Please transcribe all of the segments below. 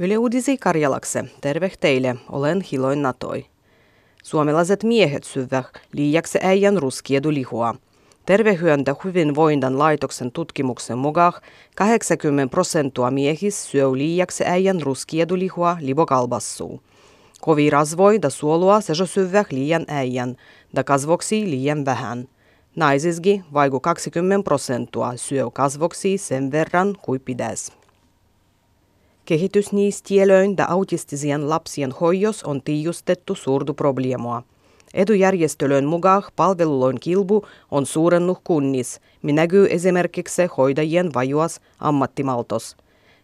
Yle Uudisi Karjalakse, terve teille, olen Hiloin Natoi. Suomalaiset miehet syvät liiaksi äijän ruskiedu lihua. Tervehyöntä hyvinvoinnan laitoksen tutkimuksen mukaan 80 prosenttia miehistä syö liiaksi äijän ruskiedu lihua libokalbassuu. Kovi rasvoi da suolua se syvät liian äijän, da kasvoksi liian vähän. Naisisgi vaiku 20 prosenttia syö kasvoksi sen verran kuin pitäisi. Kehitys niistielöin ja autistisien lapsien hoijos on tiijustettu suurdu probleemoa. Edujärjestölön mukaan palveluloin kilbu on suurennut kunnis, minä näkyy esimerkiksi hoidajien vajuas ammattimaltos.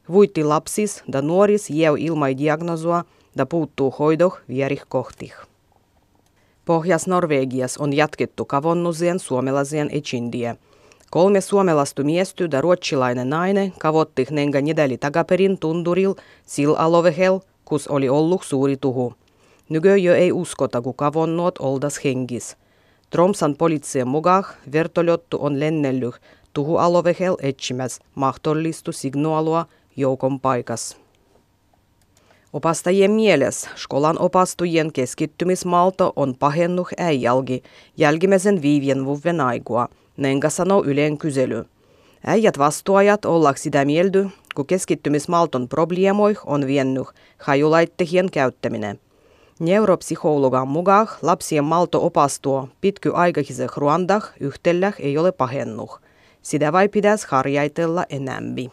Vuitti lapsis da nuoris jeu ilmai diagnosua da puuttuu hoidoh vierih kohtih. Pohjas-Norvegias on jatkettu kavonnusien suomalaisien echindiä. Kolme suomalaista ja ruotsilainen nainen kavotti nenga nedeli takaperin tunduril sil alovehel, kus oli ollut suuri tuhu. Nykö jo ei uskota, kun kavonnut oldas hengis. Tromsan poliittien mukaan vertoljottu on lennellyt tuhu alovehel etsimäs mahtollistu signualua joukon paikas. Opastajien mielessä skolan opastujien keskittymismalto on pahennut äijälgi jälkimmäisen viivien vuoden aikua – Nenga sanoo Yleen kysely. Äijät vastuajat ollaanko sitä mieldy, kun keskittymismalton probleemoih on viennyt hajulaittehien käyttäminen. Neuropsychologan mukaan lapsien malto opastua pitky aikaisessa ruandah yhtelläh ei ole pahennut. Sitä vai pitäisi harjaitella enämpi.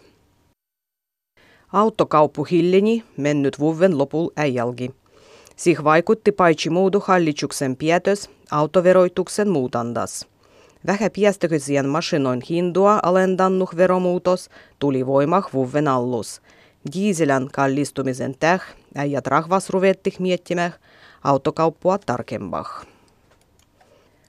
Autokauppu hillini mennyt vuoden lopul äijälgi. Sih vaikutti paitsi muudu hallituksen pietös autoveroituksen muutandas. Vähäpiästököisien masinoin hindua alendannut veromuutos tuli voimah vuoden allus. Dieselän kallistumisen täh äijät rahvas ruvettih miettimään autokauppua tarkempah.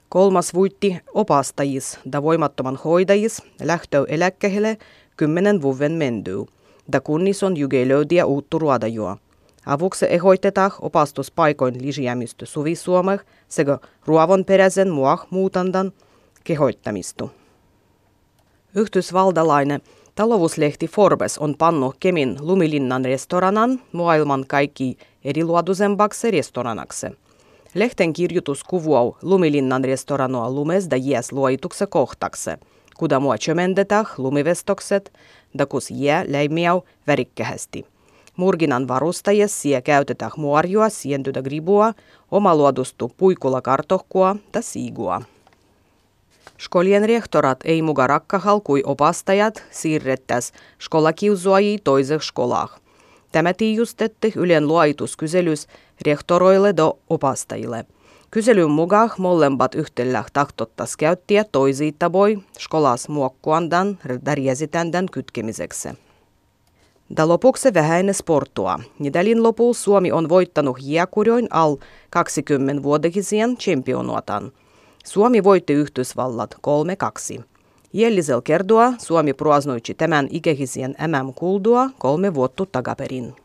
Kolmas vuitti opastajis da voimattoman hoidajis lähtö eläkkeelle kymmenen vuoden mendyy. Da kunnis on jygelöidiä uuttu ruodajua. Avuksi ehoitetaan opastuspaikoin lisäämistä suvisuomah sekä ruovonperäisen muah muutandan – kehoittamistu. Yhdysvaltalainen talouslehti Forbes on pannu Kemin Lumilinnan restoranan maailman kaikki eriluotuisemmaksi restoranaksi. Lehten kirjoitus kuvuu Lumilinnan restoranoa lumesta jäs luoitukse kohtaksi, kuda mua çömendetään lumivestokset, da kus jää läimiau värikkähästi. Murginan varustajes sie käytetään muorjua, sientytä gribua, omaluodustu puikula kartohkua tai siigua. Školien rehtorat ei muga rakkahal kui opastajat siirrettäs skolakiusuajii toiseh skolah. Tämä tiijustetti Ylen luoituskyselys rehtoroille do opastajille. Kyselyn mukaan molemmat yhtellä tahtottas käyttiä toisiita voi skolas muokkuandan därjäsitändän kytkemiseksi. Da lopuksi vähäinen sportua. Nidalin lopulla Suomi on voittanut jääkurjoin al 20 vuodekisien championuotan – Suomi voitti Yhdysvallat 3-2. Jellisel kertoa Suomi pruasnoitsi tämän ikähisien MM-kuldua kolme vuotta takaperin.